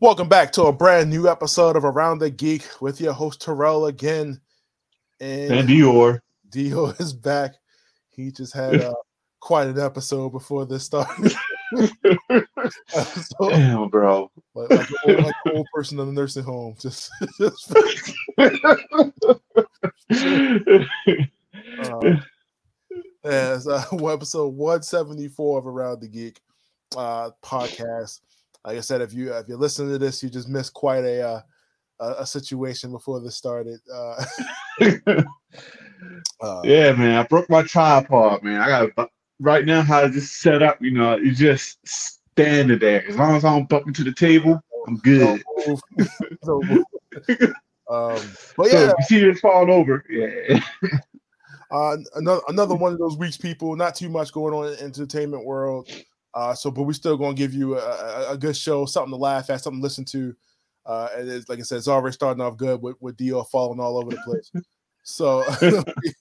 Welcome back to a brand new episode of Around the Geek with your host Terrell again. And, and Dior. Dior is back. He just had uh, quite an episode before this started. so, Damn, bro. Like, like, an old, like old person in the nursing home. Just, just um, yeah, uh, episode 174 of Around the Geek uh, podcast like I said, if you if you're listening to this, you just missed quite a uh, a, a, situation before this started. Uh, uh, yeah, man, I broke my tripod, man. I got right now how to just set up. You know, you just standing there. As long as I don't bump into the table, I'm good. um, but yeah, so you see it falling over. Yeah. Uh, another another one of those weeks, people. Not too much going on in the entertainment world. Uh, so, but we're still going to give you a, a, good show, something to laugh at, something to listen to. Uh, and it's, like I said, it's already starting off good with, with Dio falling all over the place. so we,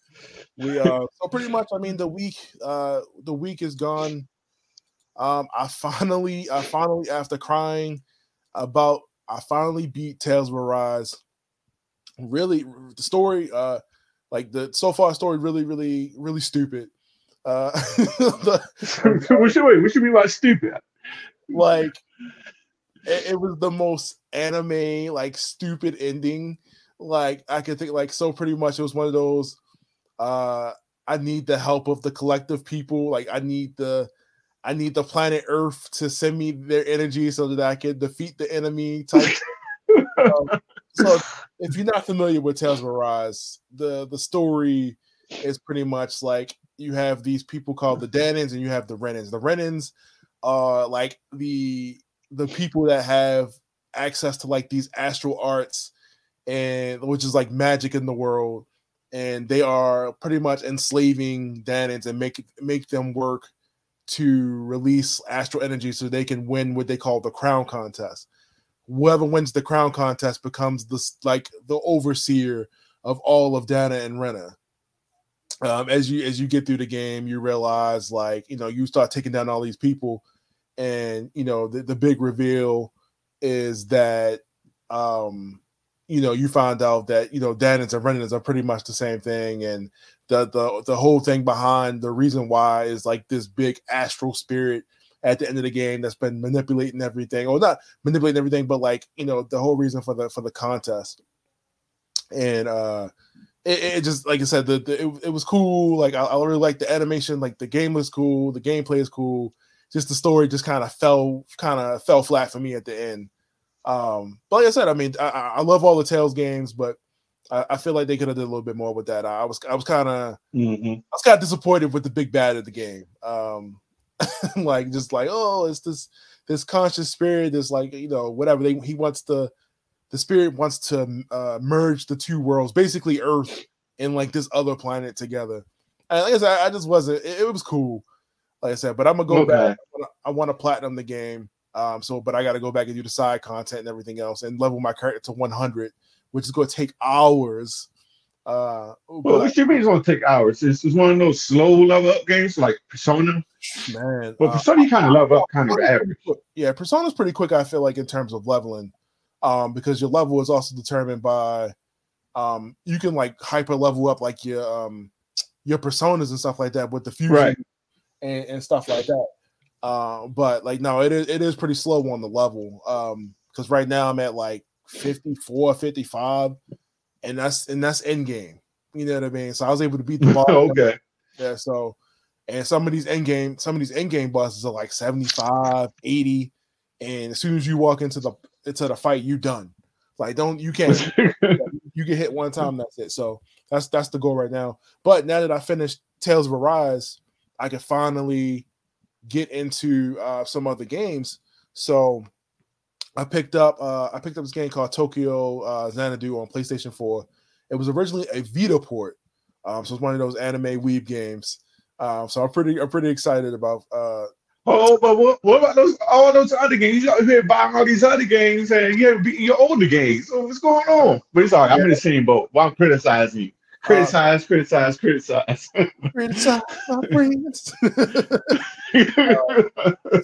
we uh, so pretty much, I mean, the week, uh, the week is gone. Um, I finally, I finally, after crying about, I finally beat Tales of Arise. Really, the story, uh, like the so far story, really, really, really stupid. Uh, what should wait? What should be like stupid? Like it, it, was the most anime like stupid ending. Like I could think like so pretty much it was one of those. Uh, I need the help of the collective people. Like I need the I need the planet Earth to send me their energy so that I can defeat the enemy type. um, so if you're not familiar with Tales of Arise, the the story is pretty much like you have these people called the Dahnans and you have the Renans. The Renans are like the the people that have access to like these astral arts and which is like magic in the world and they are pretty much enslaving Dahnans and make make them work to release astral energy so they can win what they call the crown contest. Whoever wins the crown contest becomes the like the overseer of all of Dahna and Rena um, as you as you get through the game, you realize like you know you start taking down all these people, and you know the, the big reveal is that um, you know you find out that you know Dahnans and Renans are pretty much the same thing, and the the the whole thing behind the reason why is like this big astral spirit at the end of the game that's been manipulating everything, or not manipulating everything, but like you know the whole reason for the for the contest, and uh it, it, just like I said, the, the it, it, was cool. Like I, I really like the animation. Like the game was cool. The gameplay is cool. Just the story just kind of fell kind of fell flat for me at the end. Um, but like I said, I mean, I, I love all the Tales games, but I, I feel like they could have did a little bit more with that. I was I was kind of mm-hmm. I was kind of disappointed with the big bad of the game. Um, like just like oh, it's this this conscious spirit, this like you know whatever they he wants to the spirit wants to uh, merge the two worlds, basically Earth and like this other planet together. And like I said, I just wasn't. It, it was cool, like I said. But I'm gonna go okay. back. I want to platinum the game. Um, so, but I got to go back and do the side content and everything else, and level my character to 100, which is going to take hours. Uh, well, you mean it's to take hours? It's, it's one of those slow level up games like Persona. Man, well, uh, Persona uh, kind of level up kind of average. Yeah, Persona's pretty quick. I feel like in terms of leveling um, because your level is also determined by um, you can like hyper level up like your um, your personas and stuff like that with the fusion right. and, and, stuff like that. Uh, but like no, it is it is pretty slow on the level. Um, because right now I'm at like 54, 55, and that's and that's end game. You know what I mean? So I was able to beat the boss. okay. Yeah, so and some of these end game, some of these end game bosses are like 75, 80. And as soon as you walk into the into the fight, you done. Like don't you can't you get hit one time, that's it. So that's that's the goal right now. But now that I finished Tales of Arise, I can finally get into uh, some other games. So I picked up uh, I picked up this game called Tokyo uh, Xanadu on PlayStation 4. It was originally a Vita port, um, so it's one of those anime weeb games. Um, so I'm pretty I'm pretty excited about uh, Oh, but what, what about those all those other games? You out here buying all these other games and you haven't beaten your older games. So what's going on? But it's all right. I'm in the same boat. Why I'm criticizing you. Criticize, uh, criticize, criticize. criticize my friends. uh,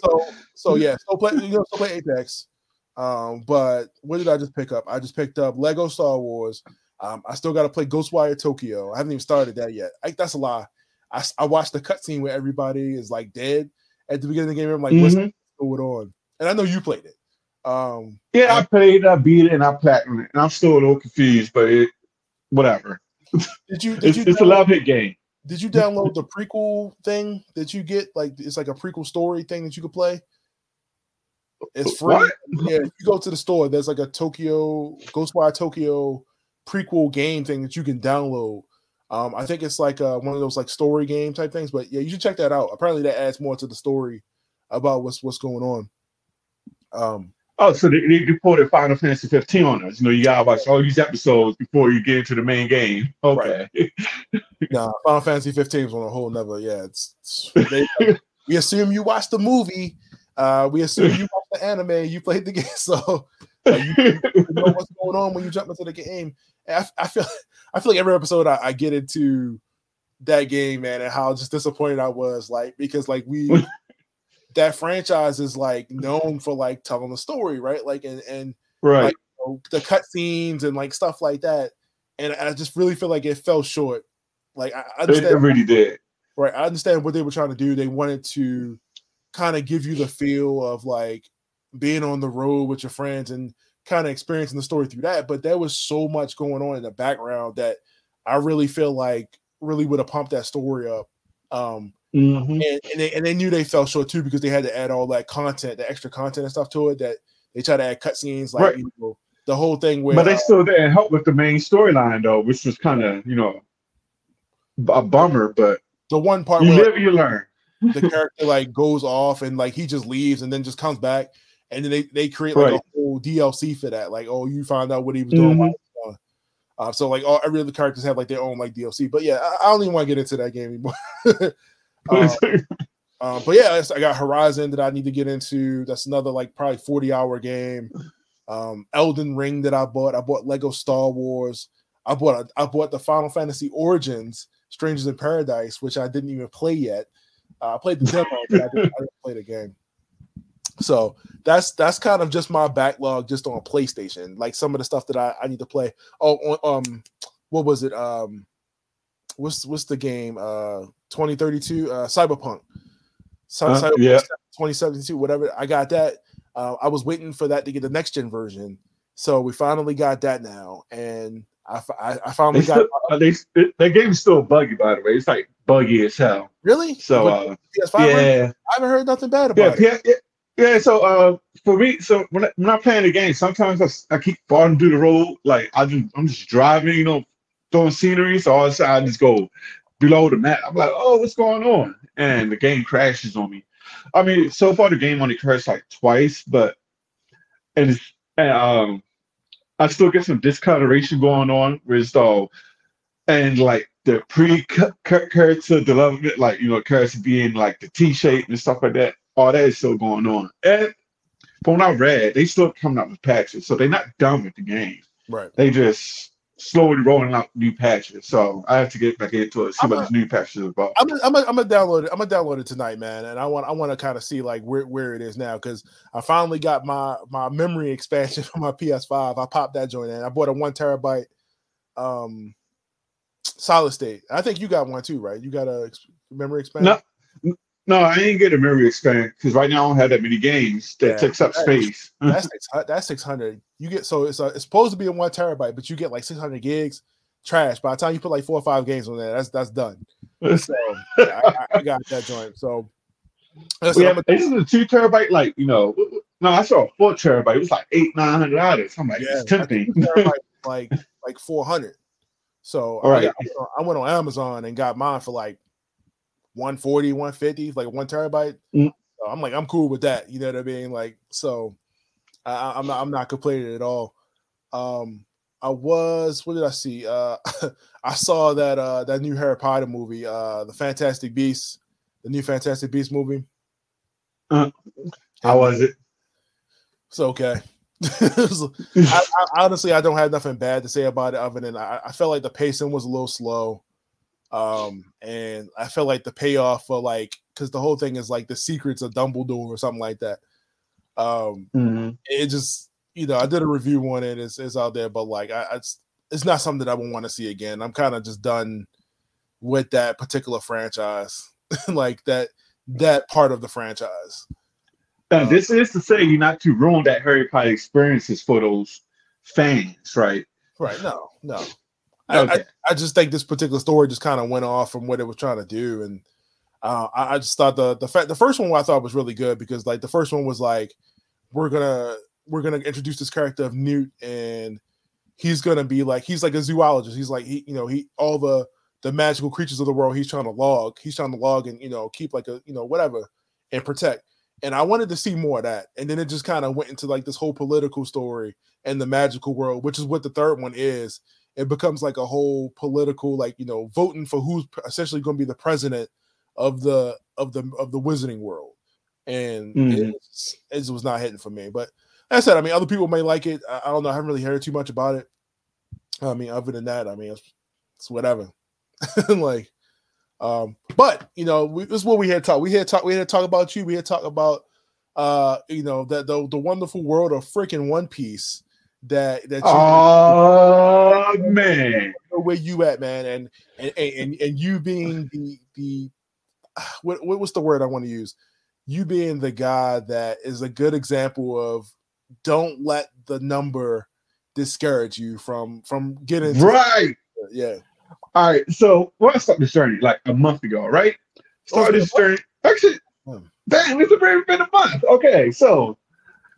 so, so yeah, so play, you know, so play Apex. Um, but what did I just pick up? I just picked up Lego Star Wars. Um, I still got to play Ghostwire Tokyo. I haven't even started that yet. I, that's a lie. I, I watched the cutscene where everybody is like dead at the beginning of the game. I'm like, what's Mhm. going on? And I know you played it. Um, Yeah, I played, I beat it, and I platinum it, and I'm still a little confused, but it, whatever. did you did It's, you it's a download- love hit game. did you download the prequel thing that you get? Like it's like a prequel story thing that you could play. It's free. What? Yeah, you go to the store, there's like a Tokyo Ghostwire Tokyo prequel game thing that you can download. Um, I think it's like uh, one of those like story game type things. But yeah, you should check that out. Apparently, that adds more to the story about what's what's going on. Um, Oh, so they, they reported Final Fantasy 15 on us. You know, you gotta watch all these episodes before you get into the main game. Okay. nah, Final Fantasy 15 is on a whole nother. Yeah, it's, it's- they, we assume you watched the movie. Uh, we assume you watched the anime. You played the game, so uh, you, you know what's going on when you jump into the game. And I, I feel I feel like every episode I, I get into that game, man, and how just disappointed I was, like because like we that franchise is like known for like telling the story, right? Like and and right. Like, you know, the cutscenes and like stuff like that. And I just really feel like it fell short. Like I, I It, it really did. right? I understand what they were trying to do. They wanted to kind of give you the feel of like being on the road with your friends and kind of experiencing the story through that. But there was so much going on in the background that I really feel like really would have pumped that story up. Um, Mhm. and, and, they, and they knew they fell short too because they had to add all that content, the extra content and stuff to it. That they try to add cutscenes, like Right. you know, the whole thing where But they still didn't help with the main storyline though, which was kind of, you know, a bummer. But the one part you where live, you learn. The character like goes off and like he just leaves and then just comes back, and then they they create like Right. a whole DLC for that. Like, oh, you find out what he was doing. Mhm. was gone. Uh, so like all every other characters have like their own like DLC. But yeah, I, I don't even want to get into that game anymore. Uh, Uh, but yeah, I got Horizon that I need to get into. That's another like probably 40 hour game. Um, Elden Ring that I bought. I bought Lego Star Wars. I bought a, I bought the Final Fantasy Origins Strangers in Paradise, which I didn't even play yet. Uh, I played the demo, but I didn't, I didn't play the game. So that's that's kind of just my backlog just on PlayStation. Like some of the stuff that I, I need to play. Oh, on, um, what was it? Um, what's what's the game? Uh, 2032, uh, Cyberpunk. Cy- Uh, Cyberpunk yeah. 2072, whatever. I got that. Uh, I was waiting for that to get the next gen version, so we finally got that now, and I, I, I They finally got still, they, that game's still buggy, by the way. It's like buggy as hell. really. So, uh, PS5 version? yeah. I haven't heard nothing bad Yeah, about it. yeah, yeah, yeah. So, uh, for me, so when, I, when I'm playing the game, sometimes I, I keep falling through the road. Like I just, I'm just driving, you know, throwing scenery. So all of a sudden, I just go below the map. I'm like, oh, what's going on? And the game crashes on me. I mean, so far the game only crashed like twice, but and it's, and, um, I still get some discoloration going on with all and like the pre character development, like you know, character being like the T shape and stuff like that. All that is still going on. And from what I read, they still coming out with patches, so they're not done with the game. Right. They just slowly rolling out new patches. So I have to get back into it, see I'm what a- these new patches are about. I'm gonna, I'm gonna, I'm gonna download it. I'm gonna download it tonight, man. And I want I want to kind of see like where, where it is now because I finally got my my memory expansion for my PS5. I popped that joint in. I bought a one terabyte um solid state. I think you got one too, right? You got a memory expand. No, no, I ain't get a memory expand because right now I don't have that many games that Yeah. takes up space. That's that's six hundred. You get so it's uh it's supposed to be a one terabyte, but you get like six hundred gigs. Trash. By the time you put like four or five games on there, that's that's done. So yeah, I, I- got that joint. So listen, Yeah, this is a two terabyte, like you know. No, I saw a four terabyte. It was like eight, nine hundred dollars. I'm like, Yeah, it's tempting. Like like four hundred. So I, Right. got- I went on- I went on Amazon and got mine for like 140, 150, like one terabyte. Mm. So I'm like, I'm cool with that. You know what I mean? Like, so I, I'm not I'm not complaining at all. Um I was what did I see? Uh I saw that uh that new Harry Potter movie, uh the Fantastic Beasts, the new Fantastic Beast movie. Uh, How was it? It's okay. I, I, honestly, I don't have nothing bad to say about it other than I, I felt like the pacing was a little slow. Um, and I felt like the payoff for like because the whole thing is like the secrets of Dumbledore or something like that. Um, hmm it just you know I did a review on it. It's, it's out there, but like I, I it's, it's not something that I would want to see again. I'm kind of just done with that particular franchise, like that that part of the franchise. Now, this is to say you're not to ruin that Harry Potter experiences for those fans, right? Right? No, no. I, I, Okay. I just think this particular story just kind of went off from what it was trying to do, and uh, I, I just thought the the fact the first one I thought was really good because like the first one was like we're gonna we're gonna introduce this character of Newt and he's gonna be like he's like a zoologist. He's like he you know he all the the magical creatures of the world he's trying to log. He's trying to log and you know keep like a you know whatever and protect. And I wanted to see more of that, and then it just kind of went into like this whole political story and the magical world, which is what the third one is. It becomes like a whole political like you know voting for who's essentially going to be the president of the of the of the wizarding world. And Mhm. it, was, it was not hitting for me but like i said i mean other people may like it. I, I don't know i haven't really heard too much about it. I mean other than that i mean it's, it's whatever. Like um but you know we, this is what we had talk we had talk we had talk about you we had talk about uh you know that the, the wonderful world of freaking one piece that that you Oh man. where you at, man, and and and, and you being the the what what was the word I want to use? You being the guy that is a good example of don't let the number discourage you from from getting Right. yeah. All right. So when I started this journey, like a month ago, right? Started this journey. Actually, Hmm. damn, it's already been a month. Okay, so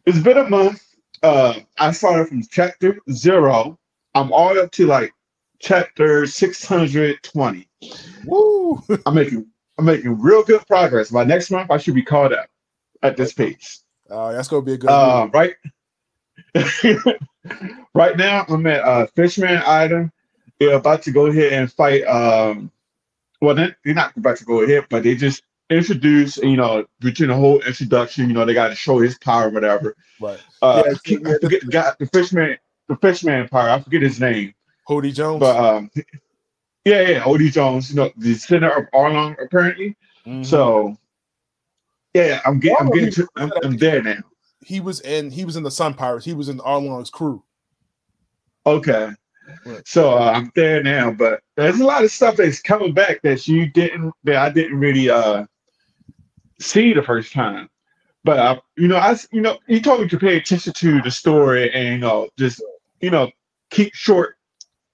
it's been a month. Uh, I started from chapter zero. I'm all up to like chapter 620. Woo! I'm making I'm making real good progress. By next month, I should be caught up at this pace. Uh, that's gonna be a good. Uh, right. right now, I'm at uh, Fishman Island. They're about to go ahead and fight. Um, well, they- they're not about to go ahead, but they just introduce. You know, between the whole introduction, you know, they got to show his power, whatever. right. Uh, Yeah, I keep- yeah, I forget the guy, the Fishman, the Fishman power. I forget his name, Hody Jones. but um, yeah, yeah, Odie Jones. You know, the center of Arlong, apparently. Mhm. So, yeah, I'm getting, I'm getting, to, I'm, I'm there now. he was in he was in the Sun Pirates. He was in Arlong's crew. Okay. So uh, I'm there now, but there's a lot of stuff that's coming back that you didn't that I didn't really uh see the first time. But uh, you know, I you know, you told me to pay attention to the story and you know, just you know, keep short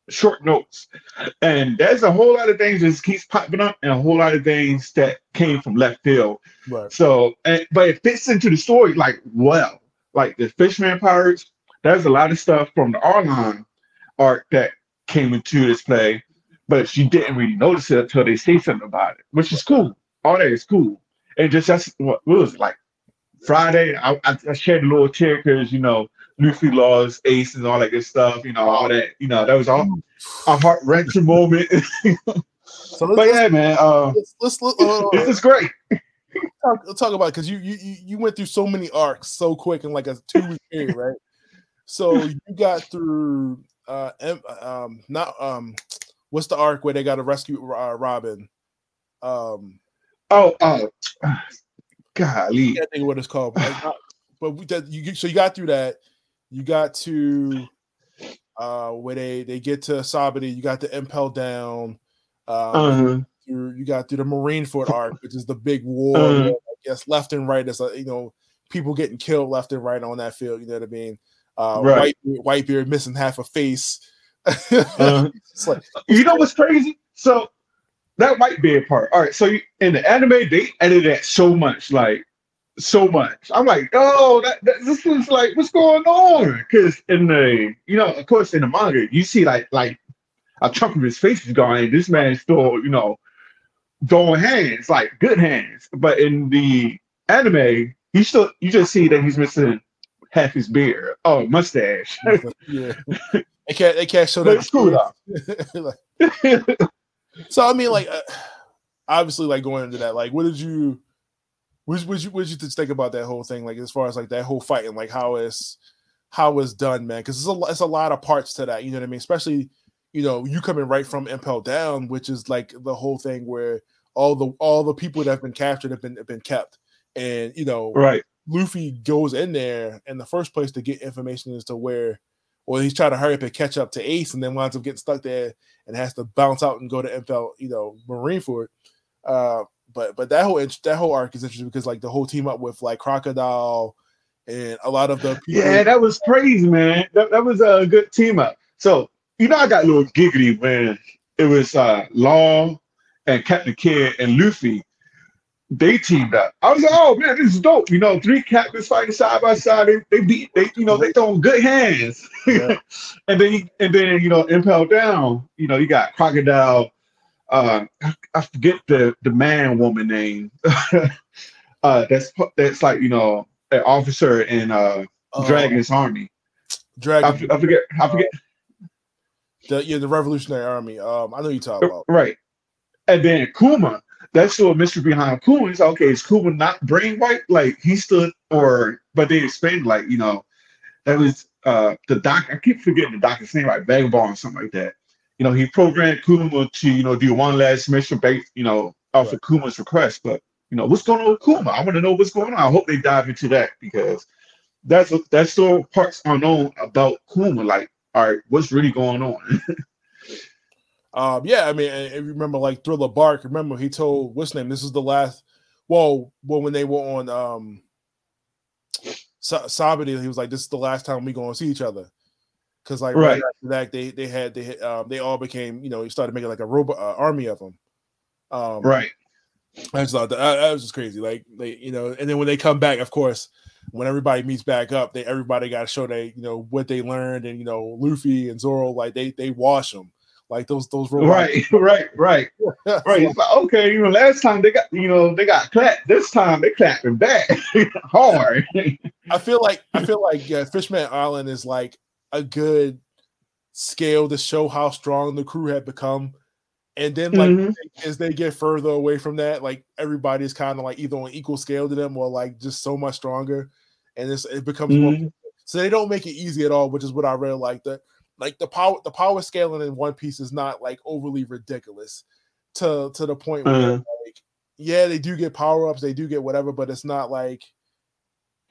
short notes. And there's a whole lot of things that just keeps popping up and a whole lot of things that came from left field. Right. So, and, but it fits into the story like well, like the Fishman Pirates. There's a lot of stuff from the Arlong arc that came into this play, but she didn't really notice it until they say something about it, which is cool. All that is cool. And just that's what, what was it like Friday? I, I, shed a little tear because you know Luffy lost Ace and all that good stuff. You know all that. You know that was all a heart wrenching moment. So but yeah, man, uh, let's, let's, let's, uh, this is great. talk, let's talk about because you, you you you went through so many arcs so quick in like a two week period, right? So you got through uh um not um what's the arc where they got to rescue uh, Robin? Um, Oh, oh, I golly. can't think of what it's called, but, like, but we, that you so you got through that. You got to uh where they they get to Sabaody. You got the impel down. Um, Uh-huh. through you got through the Marineford arc, which is the big war. Uh-huh. I guess left and right is a, you know people getting killed left and right on that field. You know what I mean? Uh, Right. White beard, missing half a face. Uh-huh. like You know what's crazy? So that white beard part. All right. So you, in the anime, they edited that so much, like so much. I'm like, oh, that, that this is like, what's going on? Because in the, you know, of course, in the manga, you see like like a chunk of his face is gone, and this man's still, you know, throwing hands, like good hands. But in the anime, you still you just see that he's missing half his beard, oh mustache. yeah, they can't they can't show that. cool though. Like, so I mean, like uh, obviously, like going into that, like what did you, what did you, what did you think about that whole thing? Like as far as like that whole fight and like how it's how it's done, man? Because it's a it's a lot of parts to that. You know what I mean? Especially you know you coming right from Impel Down, which is like the whole thing where all the all the people that have been captured have been have been kept, and you know right. Luffy goes in there in the first place to get information as to where, or he's trying to hurry up and catch up to Ace, and then winds up getting stuck there and has to bounce out and go to Impel, you know, Marineford. Uh, but but that whole that whole arc is interesting because like the whole team up with like Crocodile and a lot of the people. Yeah, that was crazy, man. That, that was a good team up. So you know, I got a little giggly when it was uh Law and Captain Kid and Luffy. They teamed up. I was like, oh man, this is dope. You know, three captains fighting side by side. They, they beat they, you know, they throwing good hands. Yeah. and then and then you know, Impel Down, you know, you got Crocodile, uh I forget the the man woman name. uh that's that's like, you know, an officer in uh oh. Dragon's army. Dragon I, I forget I forget the yeah, the Revolutionary Army. Um, I know you talk about right. And then Kuma, that's still a mystery behind Kuma. It's okay, is Kuma not brain white? Like he stood or but they explained like, you know, that was uh the doc I keep forgetting the doctor's name, like Vagabond or something like that. You know, he programmed Kuma to, you know, do one last mission based, you know, off right. of Kuma's request. But you know, what's going on with Kuma? I want to know what's going on. I hope they dive into that because that's that's still parts unknown about Kuma. Like all right, what's really going on? um, yeah, I mean, and, and remember like Thriller Bark, remember he told what's name? This is the last well, well when they were on um he was like, This is the last time we gonna see each other. Cause like right, right after that, they they had they um they all became, you know, he started making like a robot uh, army of them. Um right. I just thought that, that was just crazy. Like they, you know, and then when they come back, of course, when everybody meets back up, they everybody got to show they you know what they learned, and you know Luffy and Zoro like they they wash them like those those robots. right right right right. It's like, okay, you know, last time they got you know they got clapped. This time they clapping back hard. I feel like I feel like yeah, Fishman Island is like a good scale to show how strong the crew had become. And then, like, mm-hmm. as they get further away from that, like everybody's kind of like either on equal scale to them or like just so much stronger, and it's, it becomes mm-hmm. more. So they don't make it easy at all, which is what I really like. That like the power, the power scaling in One Piece is not like overly ridiculous to to the point where uh-huh. like, yeah, they do get power ups, they do get whatever, but it's not like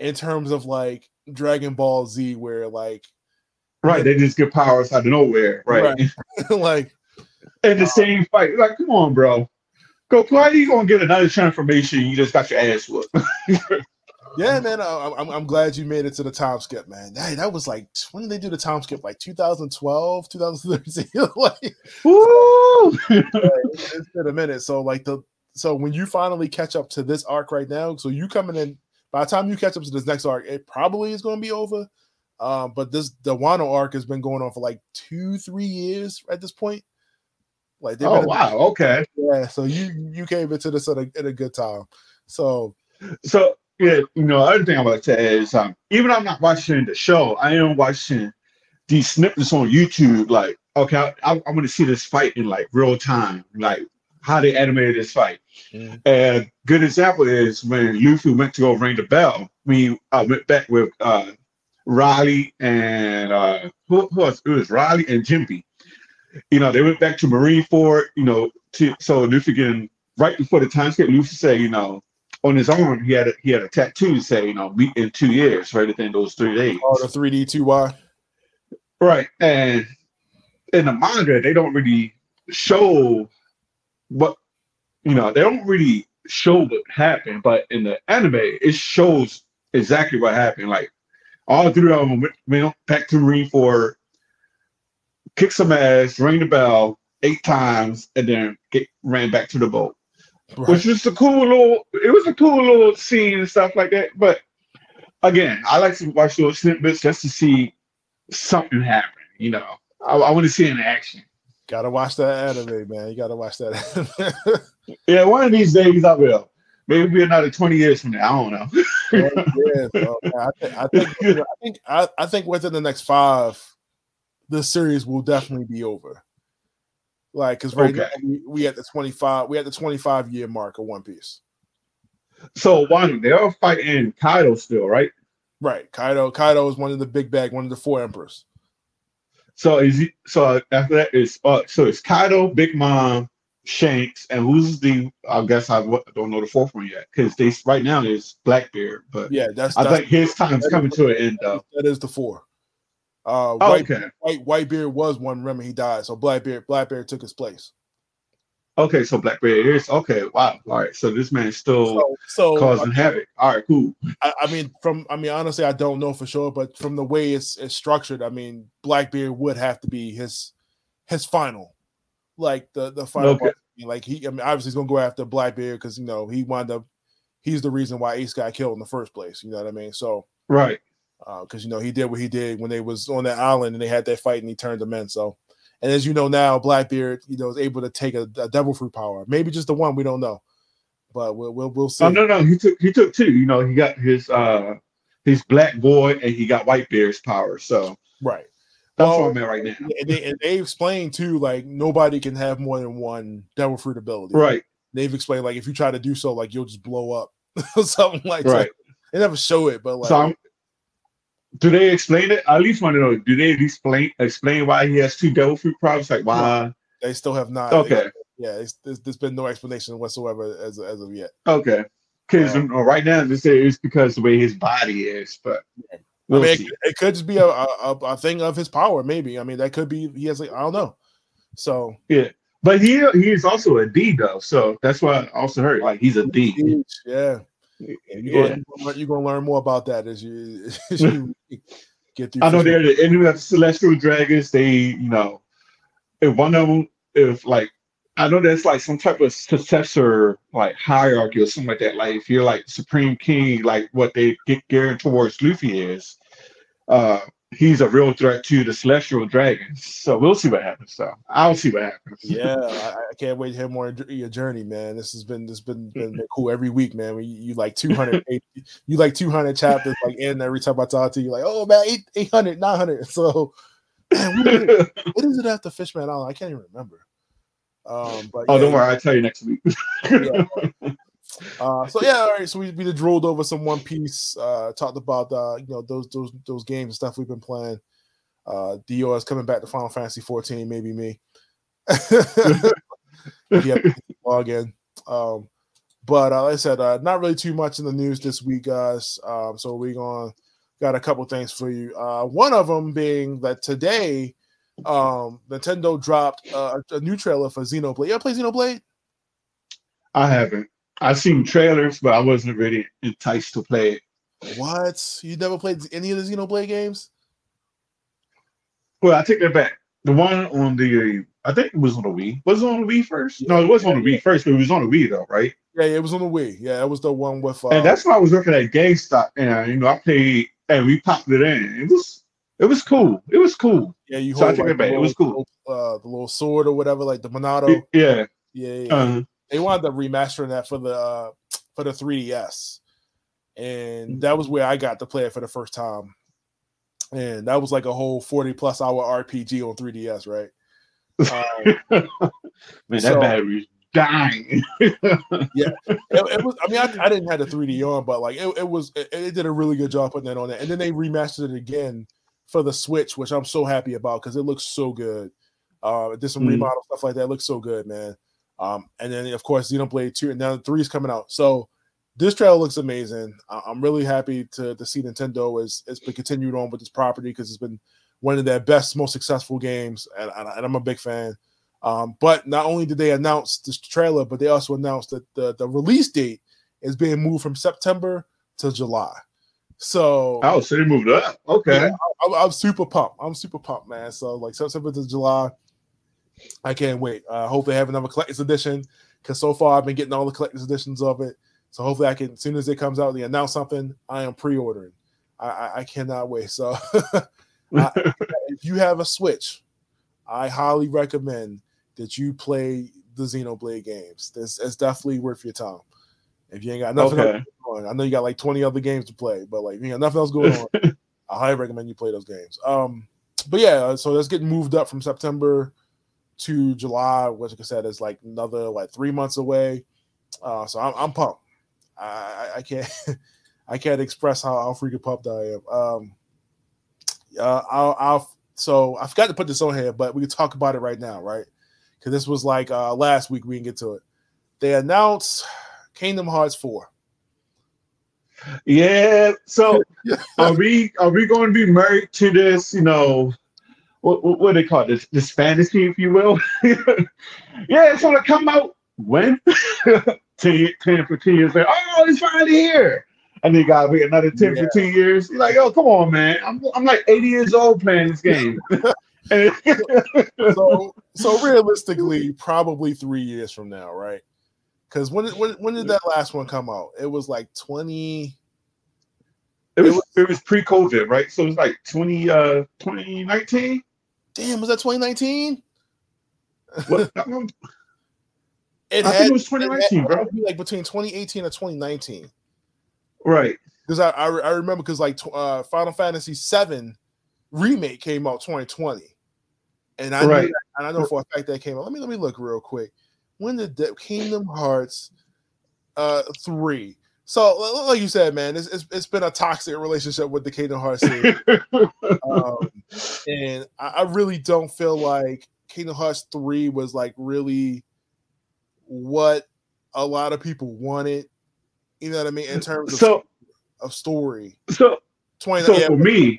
in terms of like Dragon Ball Z where like right, they just get powers out of nowhere, right? right. like in the same fight. Like, come on, bro. Go, why are you gonna get another transformation? You just got your ass whooped. yeah, man. I, am I'm glad you made it to the time skip, man. Hey, that was like when did they do the time skip? Like 2012, 2013. like, Woo! it's, been a minute. So like the so when you finally catch up to this arc right now, so you coming in by the time you catch up to this next arc, it probably is going to be over. Um, but this the Wano arc has been going on for like two, three years at this point. Like, oh wow, okay, yeah. So you you came into this at a, at a good time. So, so yeah, you know, other thing I would like to add is um, even I'm not watching the show, I am watching these snippets on YouTube. Like, okay, I, I, I want to see this fight in like real time, like how they animated this fight. Mm-hmm. And good example is when Luffy went to go ring the bell. We uh, went back with uh, Rayleigh and uh, who, who was it was Rayleigh and Jinbe you know, they went back to Marine Marineford, you know, to, so Luffy getting right before the time skip, Luffy said, you know, on his arm he had a, he had a tattoo say, you know, in two years, right within those three days. Oh, the three D two Y. Right, and in the manga they don't really show what you know they don't really show what happened, but in the anime it shows exactly what happened. Like all three of them went, went back to Marineford kick some ass, ring the bell eight times, and then get ran back to the boat. Right. Which was a cool little. It was a cool little scene and stuff like that. But again, I like to watch those snippets just to see something happen. You know, I, I want to see in action. Gotta watch that anime, man. You gotta watch that. yeah, one of these days I will. Maybe another twenty years from now. I don't know. yeah, so, I, th- I, think, I think I, I think within the next five the series will definitely be over. Like, because right okay. now we, we at the 25, we at the 25 year mark of One Piece. So one, they're fighting Kaido still, right? Right. Kaido, Kaido is one of the big bag, one of the four emperors. So is he so after that is uh so it's Kaido, Big Mom, Shanks, and who's the? I guess I don't know the fourth one yet because they right now is Blackbeard, but yeah, that's. I that's, think his time's coming to an end though. That is the four. Uh, Oh, White, okay, White Whitebeard was one. Remember, he died, so Blackbeard Blackbeard took his place. okay. So Blackbeard is okay. Wow. All right. So this man's still So, so causing havoc. All right. Cool. I, I mean, from I mean, honestly, I don't know for sure, but from the way it's, it's structured, I mean, Blackbeard would have to be his his final, like the the final. Okay. Like he, I mean, obviously he's gonna go after Blackbeard because you know he wound up, he's the reason why Ace got killed in the first place. You know what I mean? So Right. Because you know he did what he did when they was on that island and they had that fight and he turned them in. So, and as you know now, Blackbeard, you know, is able to take a, a devil fruit power, maybe just the one we don't know, but we'll we'll, we'll see. Oh no, no. He took he took two. You know, he got his uh his black boy and he got Whitebeard's power. So Right. that's Well, where I'm at right now. And they, and they explained too, like nobody can have more than one devil fruit ability. Right. They've explained like if you try to do so, like you'll just blow up, something like Right. that. They never show it, but like So I'm, do they explain it? I at least want to know. Do they explain explain why he has two devil fruit problems? Like why? they still have not. Okay. Yeah, it's, there's, there's been no explanation whatsoever as as of yet. Okay. Because Um, right now they say it's because the way his body is, but we'll I mean, it, it could just be a, a a- a thing of his power. Maybe. I mean, that could be. He has like I don't know. So yeah, But he he is also a D though, so that's why I also heard like he's a D. yeah, you're Yeah. gonna, you're gonna learn more about that as you, as you get through. I know they're the enemy of the celestial dragons. They, you know, if one of them, if like, I know there's like some type of successor like hierarchy or something like that. Like if you're like supreme king, like what they get gearing towards Luffy is, uh, he's a real threat to the celestial dragons. So we'll see what happens. So I'll see what happens. Yeah, I, can't wait to hear more of your journey, man. This has been this been been, been cool every week, man. We, you like 200, you like 200 chapters, like in every time I talk to you, like, oh man, eight, 800, 900. So, man, what, is it, what is it after Fishman Island? I can't even remember. Um, but oh, yeah, don't worry, I'll tell you next week. yeah. Uh, so yeah, all right. So we we drooled over some One Piece. Uh, talked about uh, you know those those those games and stuff we've been playing. Uh, is coming back to Final Fantasy 14. Maybe me. yeah. Um, but uh, like I said, uh, not really too much in the news this week, guys. Um, so we going got a couple things for you. Uh, one of them being that today, um, Nintendo dropped uh, a new trailer for Xenoblade. You ever play Xenoblade? I haven't. I've seen trailers, but I wasn't really enticed to play it. What? You never played any of the Xenoblade games? Well, I take that back. The one on the, I think it was on the Wii. Was it on the Wii first? No, it was on the Wii first, but it was on the Wii though, right? Yeah, it was on the Wii. Yeah, it was the one with. Uh, and that's why I was working at GameStop, and you know, I played, and we popped it in. It was, it was cool. It was cool. yeah, you so I hold take like, it back. the It was cool. Uh, the little sword or whatever, like the Monado. Yeah. Yeah, yeah. Uh, they wound up remastering that for the uh, for the 3DS, and that was where I got to play it for the first time. And that was like a whole 40 plus hour RPG on 3DS, right? Um, man, So- that battery's dying. it, it was. I mean, I, I didn't have the 3D on, but like it, it was. It, it did a really good job putting that on there. And then they remastered it again for the Switch, which I'm so happy about because it looks so good. Uh, did some Mm. remodel stuff like that. It looks so good, man. Um, and then of course Xenoblade Two, and now three is coming out. So this trailer looks amazing. I- I'm really happy to to see Nintendo is has been continued on with this property because it's been one of their best, most successful games, and, and, I'm a big fan. Um, but not only did they announce this trailer, but they also announced that the, the release date is being moved from September to July. So oh, so they moved up. Okay. yeah, I'm, I'm super pumped. I'm super pumped, man. So like September to July, I can't wait. Uh, hope they have another collector's edition because so far I've been getting all the collector's editions of it. So hopefully I can, as soon as it comes out, they announce something, I am pre-ordering. I, I, I cannot wait. So I- if you have a Switch, I highly recommend that you play the Xenoblade games. This it's definitely worth your time. If you ain't got nothing okay. else going, I know you got like 20 other games to play, but like you got nothing else going on, I highly recommend you play those games. Um, but yeah, so that's getting moved up from September to July, which like I said is like another like three months away. Uh, so I'm, I'm pumped. I, I, I can't I can't express how, how freaking pumped I am. Um, uh, I'll, I'll so I forgot to put this on here, but we can talk about it right now, right? because this was like uh last week. We can get to it. They announced Kingdom Hearts four. Yeah. So are we are we going to be married to this? You know, what what, what they call it? This this fantasy, if you will. yeah, it's gonna come out when 10, 10 15 years later. Oh, it's finally here. And then gotta wait another 10, Yeah. 15 years. You're like, oh, come on, man. I'm I'm like 80 years old playing this game. So so realistically, probably three years from now, right? Because when, did- when when did that last one come out? It was like twenty. it was it was pre-COVID, right? So it was like 20 uh 2019. Damn, was that twenty nineteen? What, I It think it was 2019, it had bro. like between twenty eighteen and twenty nineteen. Right. Because I, I I remember because like uh, Final Fantasy VII remake came out twenty twenty, and I Right. that- and I know for a fact that came out. Let me let me look real quick. When did the Kingdom Hearts uh three? So like you said, man, it's, it's it's been a toxic relationship with the Kingdom Hearts series. um, and I, I really don't feel like Kingdom Hearts three was like really what a lot of people wanted. You know what I mean in terms of, so of story. so Twenty. so yeah, for me,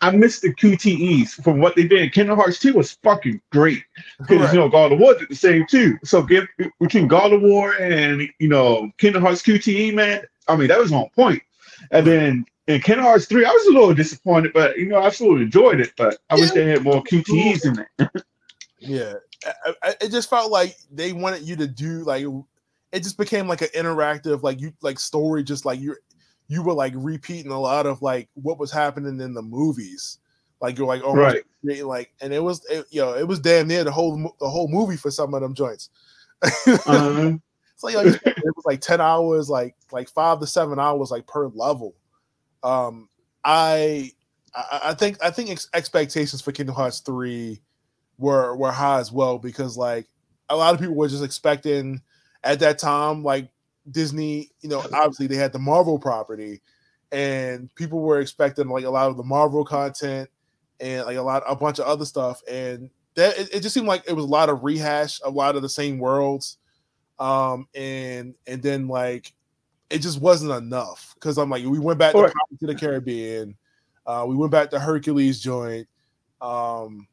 I missed the QTEs from what they did. Kingdom Hearts 2 was fucking great. Because Right. you know, God of War did the same too. So give between God of War and you know Kingdom Hearts QTE, man, I mean that was on point. And then in Kingdom Hearts 3, I was a little disappointed, but you know, I still enjoyed it. But I wish they had more QTEs in there. yeah. I, I, it just felt like they wanted you to do like it just became like an interactive like you like story just like you you were like repeating a lot of like what was happening in the movies like you're like oh Right. like and it was it, you know it was damn near the whole the whole movie for some of them joints Uh, It's like, like it was like 10 hours, like like five to seven hours, like per level. Um, I I, I think I think ex- expectations for Kingdom Hearts 3 were were high as well because like a lot of people were just expecting at that time, like Disney, you know, obviously they had the Marvel property, and people were expecting like a lot of the Marvel content and like a lot a bunch of other stuff. And that it, it just seemed like it was a lot of rehash, a lot of the same worlds um and and then like it just wasn't enough because i'm like we went back to, of the caribbean uh we went back to hercules joint um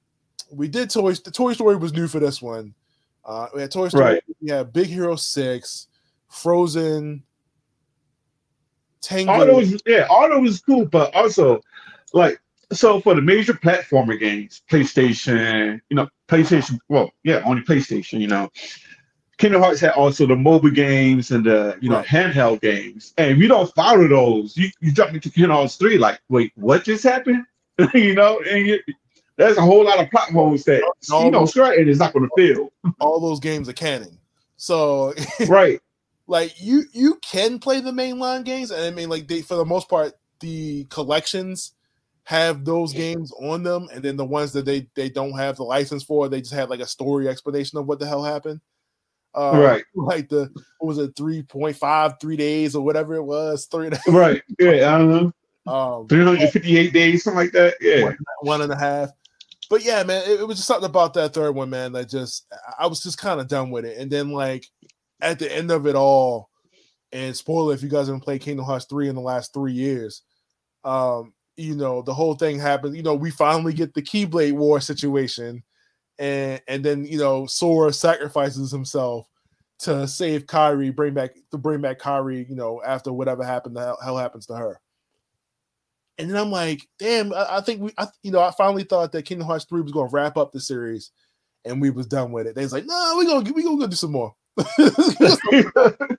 we did toys the toy story was new for this one uh we had toy story Right. we had big hero 6 frozen tango all those, yeah, all those was cool, but also like so for the major platformer games, PlayStation, you know, PlayStation, well, yeah, only PlayStation, you know. Kingdom Hearts had also the mobile games and the you know Right. handheld games. And if you don't follow those, you, you jump into Kingdom Hearts 3, like, wait, what just happened? you know, and you, there's a whole lot of plot holes that you know Stratton is not gonna fill. all those games are canon so right. Like you you can play the mainline games and i mean like they for the most part the collections have those games on them and then the ones that they they don't have the license for they just have like a story explanation of what the hell happened uh, Right. like the what was it 3.5 three days or whatever it was three Days. Right. Yeah, I don't know. um 358 days, something like that. Yeah. one and a half. But yeah, man, it, it was just something about that third one, man. That just I was just kind of done with it. And then like at the end of it all, and spoiler if you guys haven't played Kingdom Hearts 3 in the last three years, um, you know, the whole thing happened. You know, we finally get the Keyblade War situation, and and then you know, Sora sacrifices himself to save Kairi, bring back to bring back Kairi, you know, after whatever happened, the hell, hell happens to her. And then I'm like, damn, I, I think we, I, you know, I finally thought that Kingdom Hearts 3 was going to wrap up the series and we was done with it. They was like, no, we're going to we gonna go do some more. It,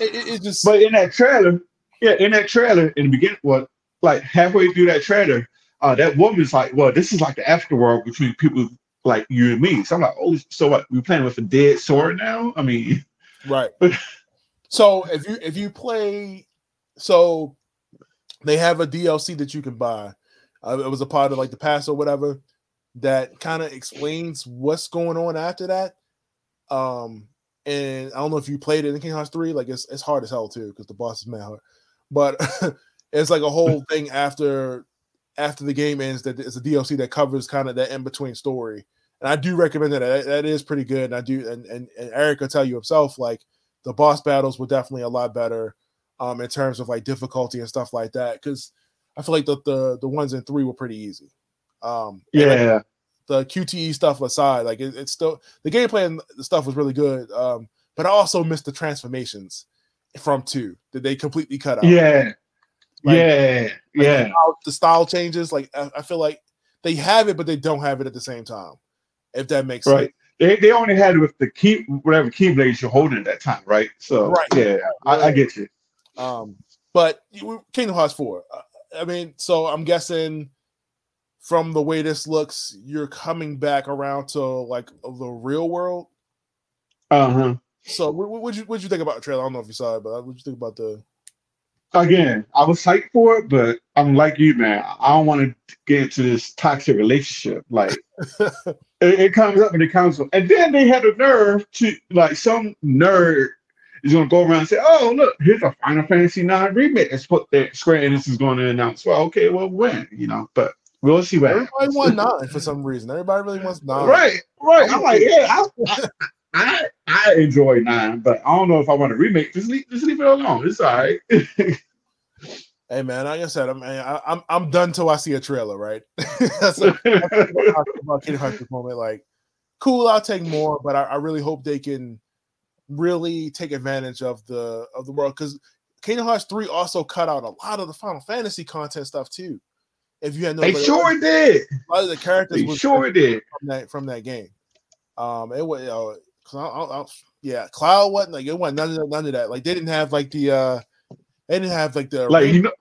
it, just, But in that trailer, yeah, in that trailer, in the beginning, well, like halfway through that trailer, uh, that woman's like, "Well, this is like the afterworld between people like you and me." So I'm like, "Oh, so what? We playing with a dead sword now?" I mean, right. so if you, if you play, so they have a DLC that you can buy. Uh, it was a part of like the pass or whatever that kind of explains what's going on after that. Um, and I don't know if you played it in Kingdom Hearts 3, like it's it's hard as hell too, because the boss is mad hard. But it's like a whole thing after after the game ends that it's a DLC that covers kind of that in between story and I do recommend that. that. That is pretty good. And I do, and, and and Eric will tell you himself, like the boss battles were definitely a lot better, um, in terms of like difficulty and stuff like that. Because I feel like the the the ones in three were pretty easy. Um, yeah. Like the QTE stuff aside, like it, it's still the gameplay and the stuff was really good. Um, but I also missed the transformations from two that they completely cut out. Yeah. Like, yeah. Like yeah. The style, the style changes. Like I, I feel like they have it, but they don't have it at the same time if that makes sense. right. sense. They, they only had it with the key whatever keyblades you're holding at that time, right? So right, yeah, I, I, get you. Um, but Kingdom Hearts four. Uh, I mean, so I'm guessing from the way this looks, you're coming back around to like the real world. Uh huh. So what would you what you think about the trailer? I don't know if you saw it, but what you think about the again, I was psyched for it, but I'm like you, man. I don't want to get into this toxic relationship. Like it, it, comes up and it comes up. And then they had the nerve to like some nerd is gonna go around and say, Oh, look, here's a Final Fantasy 9 remake. That's what the Square Enix is going to announce. Well, okay, well when, you know, but we'll see what everybody happens. wants nine for some reason. Everybody really wants nine. Right, right. I'm like, yeah, I, I, I, I enjoy nine, but I don't know if I want to remake. Just leave, just leave it alone. It's all right. Hey man, like I said, I'm I, I'm I'm done till I see a trailer, right? that's, a, about Kingdom Hearts moment. Like, cool, I'll take more, but I, I, really hope they can really take advantage of the of the world because Kingdom Hearts three also cut out a lot of the Final Fantasy content stuff too. If you had no, they sure like, did. A lot of the characters they sure did from that from that game. Um, it was uh, I, I, yeah, Cloud wasn't like it wasn't none of none of that. Like they didn't have like the uh they didn't have like the like you know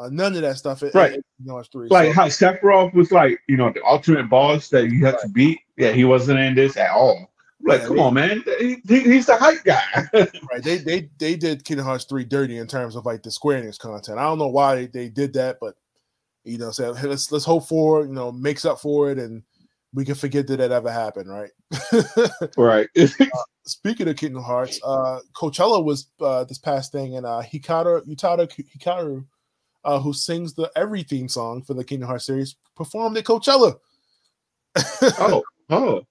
uh, none of that stuff. right. you know, three. Like so. how Sephiroth was like, you know, the ultimate boss that you had right. to beat. Yeah, he wasn't in this at all. Like, yeah, come they, on, man. He, he's the hype guy. right. They they they did Kingdom Hearts 3 dirty in terms of like the Square Enix content. I don't know why they did that, but you know, so hey, let's let's hope for you know, makes up for it and we can forget that that ever happened, right? right. uh, speaking of Kingdom Hearts, uh, Coachella was uh, this past thing, and uh, Hikaru Utada Hikaru, uh, who sings the every theme song for the Kingdom Hearts series, performed at Coachella. oh, oh.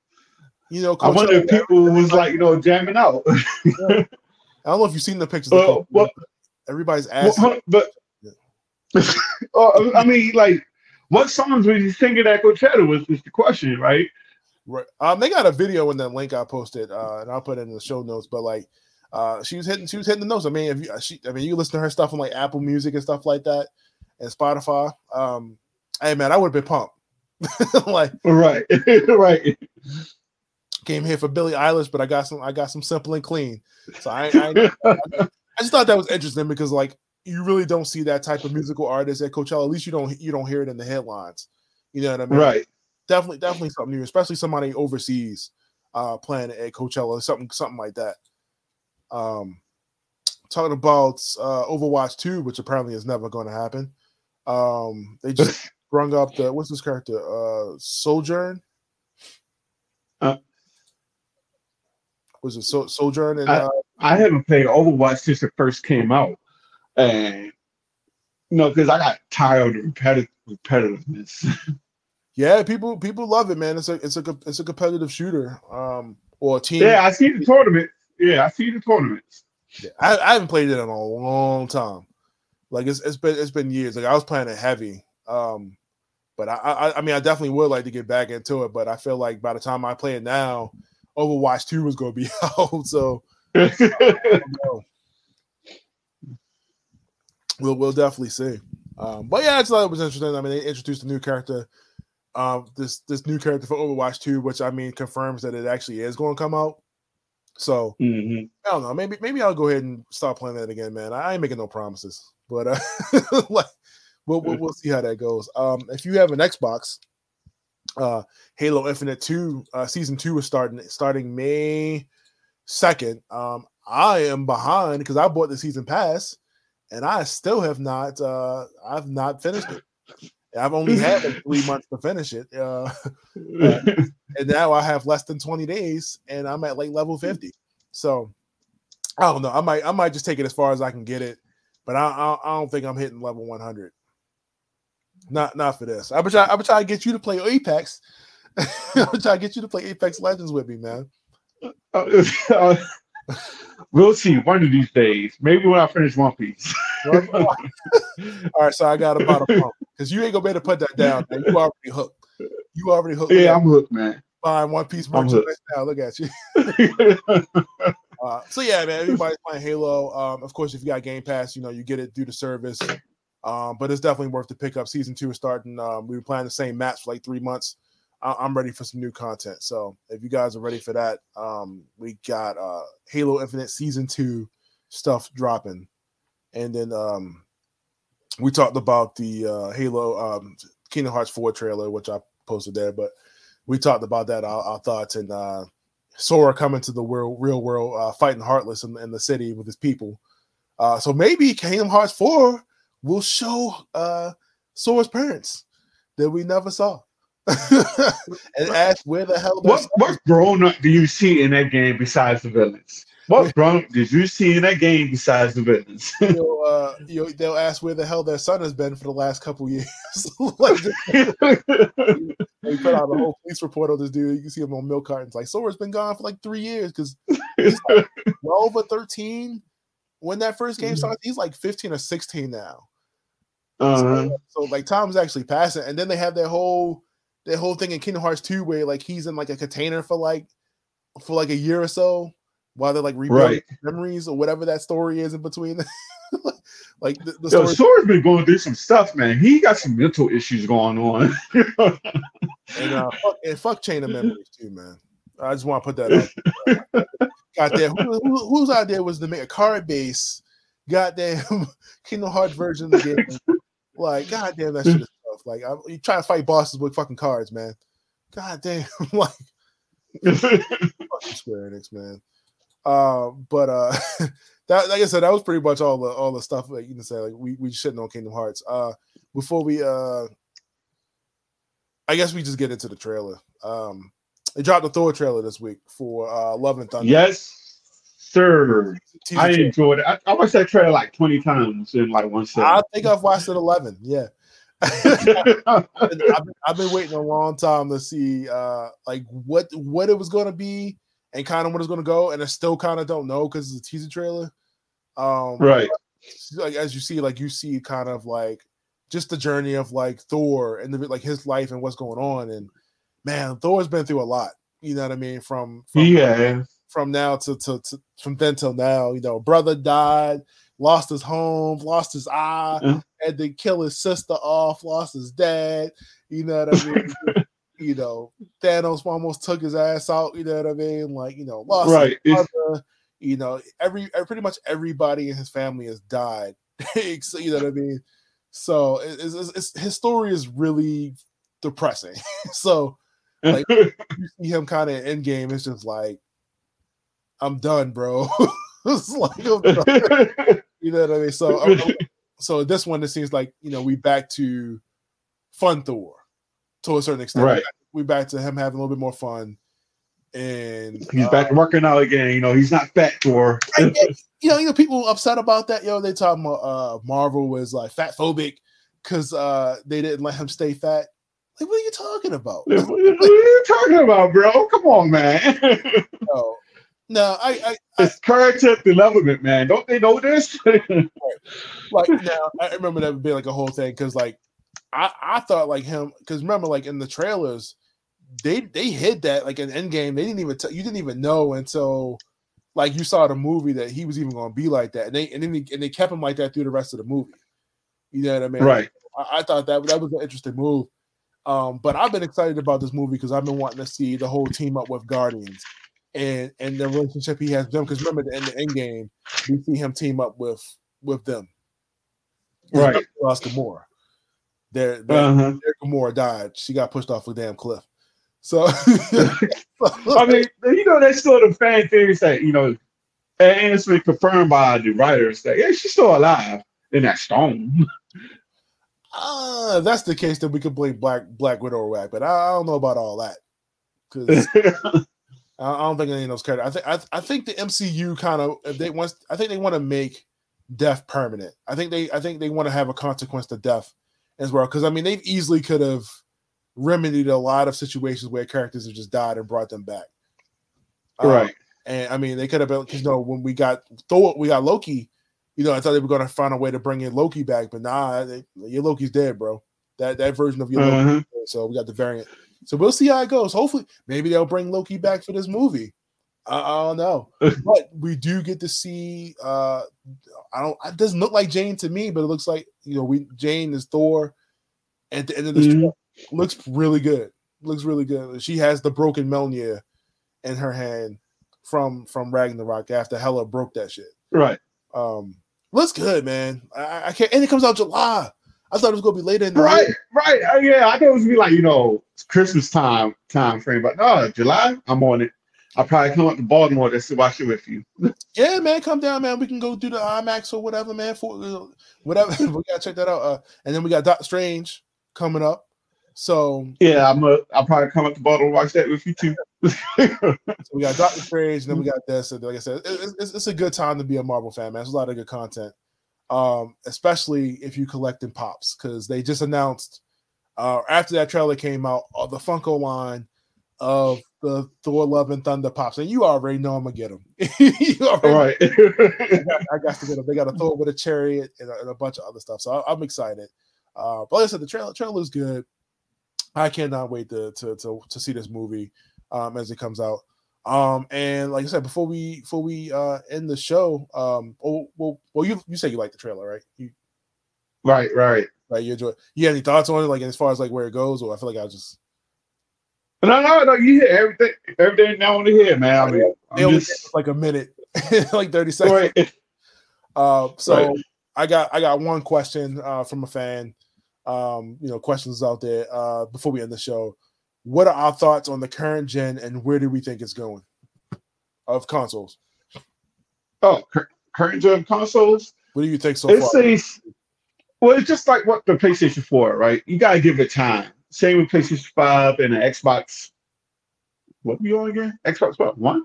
You know, Coachella, I wonder if people was like, you know, jamming out. yeah. I don't know if you've seen the pictures. Well, everybody's asking. Well, but I mean, like what songs were you singing at Coachella was, was the question, right? Right. Um, they got a video in that link I posted, uh, and I'll put it in the show notes. But like, uh, she was hitting, she was hitting the notes. I mean, if you, she, I mean, you listen to her stuff on like Apple Music and stuff like that, and Spotify. Um, hey man, I would have been pumped. like, right, right. Came here for Billie Eilish, but I got some, I got some simple and clean. So I, I, I, I just thought that was interesting because like you really don't see that type of musical artist at Coachella. At least you don't you don't hear it in the headlines. You know what I mean? Right. Definitely, definitely something new, especially somebody overseas uh playing at Coachella, something something like that. Um talking about uh Overwatch 2, which apparently is never going to happen. Um they just brung up the what's this character? Uh Sojourn. Uh, was it so- Sojourn? And, I, uh, I haven't played Overwatch since it first came out. And you know, because I got tired of repetitive repetitiveness. yeah, people people love it, man. It's a it's a it's a competitive shooter. Um, or a team. Yeah, I see the tournament. Yeah, I see the tournaments. Yeah, I, I haven't played it in a long time. Like it's it's been it's been years. Like I was playing it heavy. Um, but I, I I mean I definitely would like to get back into it. But I feel like by the time I play it now, Overwatch Two is going to be out. So we'll we'll definitely see. Um, but yeah, I just thought it was interesting. I mean, they introduced a new character, um, this this new character for Overwatch 2, which I mean confirms that it actually is going to come out. So mm-hmm. I don't know. Maybe maybe I'll go ahead and start playing that again, man. I ain't making no promises, but uh, like we'll, we'll, we'll see how that goes. Um, if you have an Xbox, uh, Halo Infinite Two uh, season two is starting starting May second. Um, I am behind because I bought the season pass and I still have not. Uh, I've not finished it. I've only had like three months to finish it, uh, and now I have less than twenty days, and I'm at like level fifty. So I don't know. I might I might just take it as far as I can get it, but I I, I don't think I'm hitting level one hundred. Not not for this. I bet I, I bet to get you to play Apex. I'm trying to get you to play Apex Legends with me, man. Uh, we'll see one of these days. Maybe when I finish One Piece. All right, so I got about a pump because you ain't gonna be able to put that down. Man. You already hooked. You already hooked. Yeah, I'm hooked, man. Buying One Piece merchandise now. Look at you. uh, so yeah, man. Everybody's playing Halo. Um, of course, if you got Game Pass, you know you get it through the service. Um, but it's definitely worth to pick up. Season two is starting. Um, we were playing the same maps for like three months. I- am ready for some new content. So if you guys are ready for that, um, we got uh, Halo Infinite season two stuff dropping, and then um, we talked about the uh, Halo um, Kingdom Hearts four trailer, which I posted there. But we talked about that our, our thoughts and uh, Sora coming to the real real world, uh, fighting Heartless in, in the city with his people. Uh, so maybe Kingdom Hearts four will show uh, Sora's parents that we never saw. and ask where the hell what what grown up do you see in that game besides the villains? What grown did you see in that game besides the villains? you know, uh, you know, they'll ask where the hell their son has been for the last couple years. like, they put out a whole police report on this dude. You can see him on milk cartons. Like Sora's been gone for like three years because he's like 12 or 13 when that first game mm-hmm. started. He's like 15 or 16 now. Uh-huh. So, so, like time's actually passing, and then they have their whole that whole thing in Kingdom Hearts 2 where like he's in like a container for like for like a year or so while they're like rebuilding right. memories or whatever that story is in between. like the, the Yo, Sora's been going through some stuff, man. He got some mental issues going on. and, uh, fuck, and fuck Chain of Memories too, man. I just want to put that out. Got there. Who, who, whose idea was to make a card base goddamn Kingdom Hearts version of the game? Like, goddamn, that shit is tough. Like, I, you try to fight bosses with fucking cards, man. God damn, like Square Enix, man. Uh, but uh, that like I said, that was pretty much all the all the stuff that you can say. Like we we shitting on Kingdom Hearts. Uh, before we uh, I guess we just get into the trailer. Um, they dropped the Thor trailer this week for uh, Love and Thunder. Yes, sir. I enjoyed it. I, I, watched that trailer like twenty times in like one set. I think I've watched it eleven. Yeah. I've, been, I've, been, waiting a long time to see uh like what what it was going to be and kind of what it's going to go, and I still kind of don't know because it's a teaser trailer. Um, right. Like as you see, like you see kind of like just the journey of like Thor and the, like his life and what's going on, and man, Thor's been through a lot. You know what I mean? From, from yeah, from now to, to, to from then till now. You know, brother died, lost his home, lost his eye, uh-huh. had to kill his sister off, lost his dad. You know what I mean? you know, Thanos almost took his ass out. You know what I mean? Like, you know, lost right. Brother, you know, every pretty much everybody in his family has died. you know what I mean? So it's, it's, it's, his story is really depressing. so like you see him kind of in game, it's just like, I'm done, bro. it's like you know what I mean. So so this one, it seems like you know we back to fun Thor to a certain extent. Right. We back to him having a little bit more fun. And he's uh, back working out again. You know, he's not fat for you know, you know, people upset about that. Yo, they talking about uh Marvel was like fat phobic because uh they didn't let him stay fat. Like, what are you talking about? what are you talking about, bro? Come on, man. no, no, I, I, it's character development, man. Don't they know this? right. Like now, I remember that being like a whole thing because like I, I thought like him because remember like in the trailers they they hid that like in Endgame they didn't even tell you didn't even know until like you saw the movie that he was even going to be like that and they and then they, and they kept him like that through the rest of the movie. You know what I mean? Right. I, I thought that that was an interesting move. Um, but I've been excited about this movie because I've been wanting to see the whole team up with Guardians and and the relationship he has with them. Because remember, in the end game, we see him team up with with them. Right. Lost Gamora. Their, their, uh-huh. their Gamora died. She got pushed off a damn cliff. So I mean, you know, that's still the fan theories that you know, and it's been confirmed by the writers that yeah, she's still alive in that stone. Uh, that's the case, that we could blame Black Black Widow or but I, I don't know about all that because I, don't think any of those characters. I think I, I think the MCU kind of if they want, I think they want to make death permanent. I think they I think they want to have a consequence to death as well because I mean they easily could have remedied a lot of situations where characters have just died and brought them back. Um, right. and I mean, they could have been because you know when we got Thor, we got Loki. You know, I thought they were going to find a way to bring in Loki back, but nah, they, your Loki's dead, bro. That that version of your Loki. Uh-huh. So we got the variant. So we'll see how it goes. Hopefully, maybe they'll bring Loki back for this movie. I, I don't know, but we do get to see. uh I don't. It doesn't look like Jane to me, but it looks like you know we Jane is Thor. At the end of the Mhm. trailer. looks really good. Looks really good. She has the broken Mjolnir in her hand from from Ragnarok after Hela broke that shit. Right. Um, looks good, man. I, I can't. And it comes out July. I thought it was gonna be later in the Right. year. Right. Uh, yeah, I thought it was gonna be like, you know, Christmas time time frame, but no, July, I'm on it. I'll probably come up to Baltimore to watch it with you. Yeah, man, come down, man. We can go do the IMAX or whatever, man. For uh, whatever, we gotta check that out. Uh, and then we got Doctor Strange coming up. So, Yeah, I'm a, I'll probably come up to Baltimore watch that with you too. so we got Doctor Strange, and then we got this. And like I said, it- it's, it's a good time to be a Marvel fan, man. There's a lot of good content, um, especially if you collecting pops, because they just announced uh, after that trailer came out, uh, the Funko line of the Thor Love and Thunder pops, and you already know I'm gonna get them. right. I got, I got to get them. They got a Thor with a chariot and a, and a bunch of other stuff. So I, I'm excited. Uh, but like I said, the trailer trailer is good. I cannot wait to to to, to see this movie um, as it comes out. Um, and like I said, before we before we uh, end the show, um, oh, well, well, you you say you like the trailer, right? You right, right. right? You enjoy. You have any thoughts on it, like as far as like where it goes, or I feel like I was just No, no, no, you hear everything everything now on the head, man. I mean they only just like a minute, like thirty seconds. right. Uh, so Right. I got I got one question uh, from a fan. Um, you know, questions out there uh, before we end the show. What are our thoughts on the current gen, and where do we think it's going of consoles? Oh, cur- current gen consoles. What do you think so It's far? a well, it's just like what the PlayStation 4, right? You gotta give it time. Same with PlayStation 5 and the Xbox. What are we on again? Xbox what? One?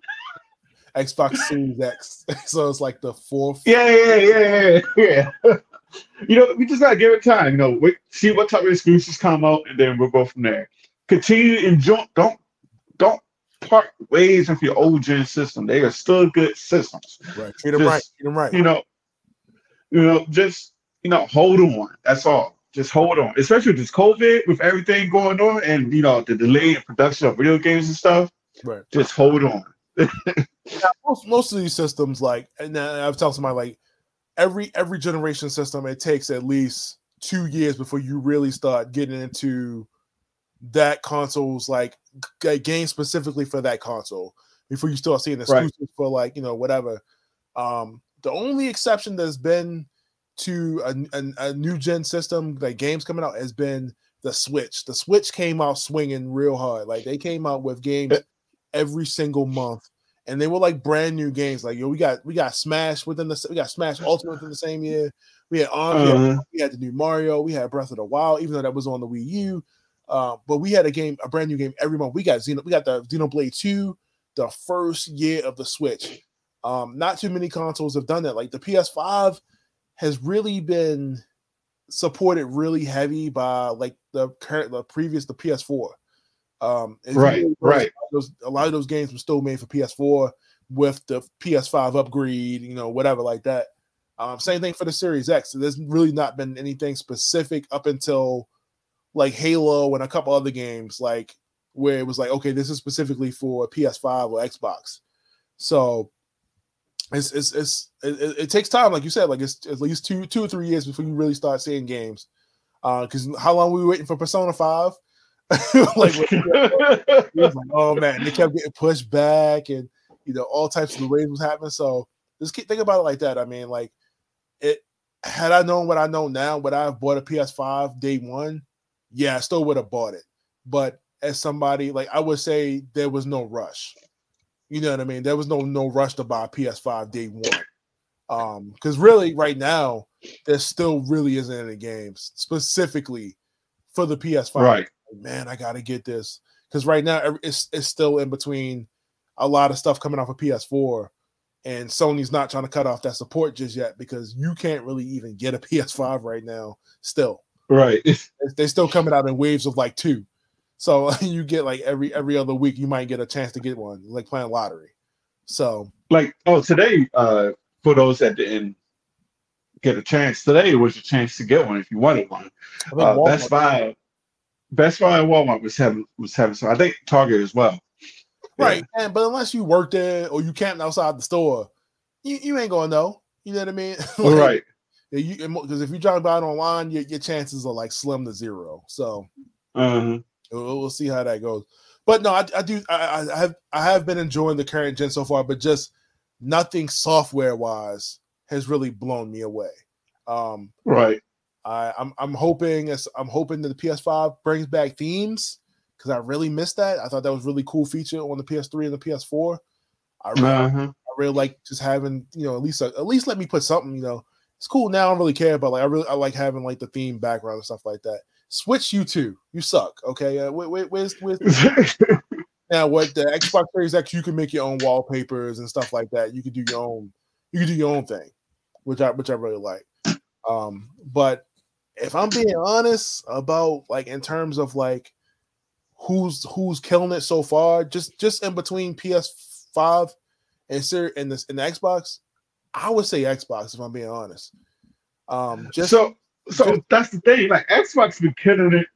Xbox Series X. so it's like the fourth. Yeah, yeah, yeah, yeah, yeah. you know, we just gotta give it time. You know, wait, see what type of exclusives come out, and then we'll go from there. Continue to enjoy. Don't don't part ways with your old gen system. They are still good systems. Right. Treat them Just- right. Treat them right. You know, you know, just you know, hold on. That's all. Just hold on. Especially with this COVID, with everything going on, and you know, the delay in production of video games and stuff. Right. Just hold on. Most most of these systems, like, and I've told somebody like every every generation system, it takes at least two years before you really start getting into that console's like g- game specifically for that console before you start seeing exclusives for like you know whatever. Um, the only exception that's been to a, a, a new gen system like games coming out has been the Switch. The Switch came out swinging real hard. Like they came out with games every single month, and they were like brand new games. Like yo, we got we got Smash within the we got Smash Ultimate within the same year. We had on we, had, we had the new Mario. We had Breath of the Wild, even though that was on the Wii U. Uh, but we had a game, a brand new game every month. We got Xeno, we got the Xenoblade Two, the first year of the Switch. Um, not too many consoles have done that. Like the PS5 has really been supported really heavy by like the current, the previous, the PS4. Um, Right, really right. Those, a lot of those games were still made for PS4 with the PS5 upgrade, you know, whatever like that. Um, same thing for the Series X. There's really not been anything specific up until like Halo and a couple other games, like where it was like, okay, this is specifically for PS5 or Xbox. So it's it's it's it, it- takes time, like you said, like it's at least two two or three years before you really start seeing games. Uh, because how long were we waiting for Persona Five? like, like, oh man, they kept getting pushed back, and you know all types of delays was happening. So just keep think about it like that. I mean, like it. Had I known what I know now, would I have bought a PS5 day one? Yeah, I still would have bought it. But as somebody like I would say, there was no rush. You know what I mean? There was no no rush to buy a PS5 day one. Um, because really, right now, there still really isn't any games specifically for the PS5 right. man, I gotta get this because right now it's it's still in between a lot of stuff coming off of PS4, and Sony's not trying to cut off that support just yet because you can't really even get a PS5 right now. Still, Right. They- they're still coming out in waves of like two. So you get like every every other week, you might get a chance to get one, like playing lottery. So like oh today, uh, for those that didn't get a chance, today was a chance to get one if you wanted one. Uh, Best Buy, Best Buy and Walmart was having was having so I think Target as well. Right, yeah. and but unless you work there or you camped outside the store, you, you ain't gonna know. You know what I mean? like, right. You because if you try to buy it online, your, your chances are like slim to zero. So uh-huh. we'll, we'll, see how that goes. But no, I, I do. I, I, have I have been enjoying the current gen so far, but just nothing software wise has really blown me away. Um, right. I, I'm I'm hoping I'm hoping that the PS5 brings back themes because I really missed that. I thought that was really cool feature on the PS3 and the PS4. I really, uh-huh. I really like just having you know at least at least let me put something you know it's cool now. I don't really care, but like I really I like having like the theme background and stuff like that. Switch you two, you suck. Okay, uh, wait, wait, where's where's now what the Xbox Series X? You can make your own wallpapers and stuff like that. You can do your own you can do your own thing, which I which I really like. Um, but if I'm being honest about like in terms of like who's who's killing it so far, just just in between PS5 and Sir and this and the Xbox, I would say Xbox if I'm being honest. Um, just so so just, that's the thing. Like Xbox been killing it.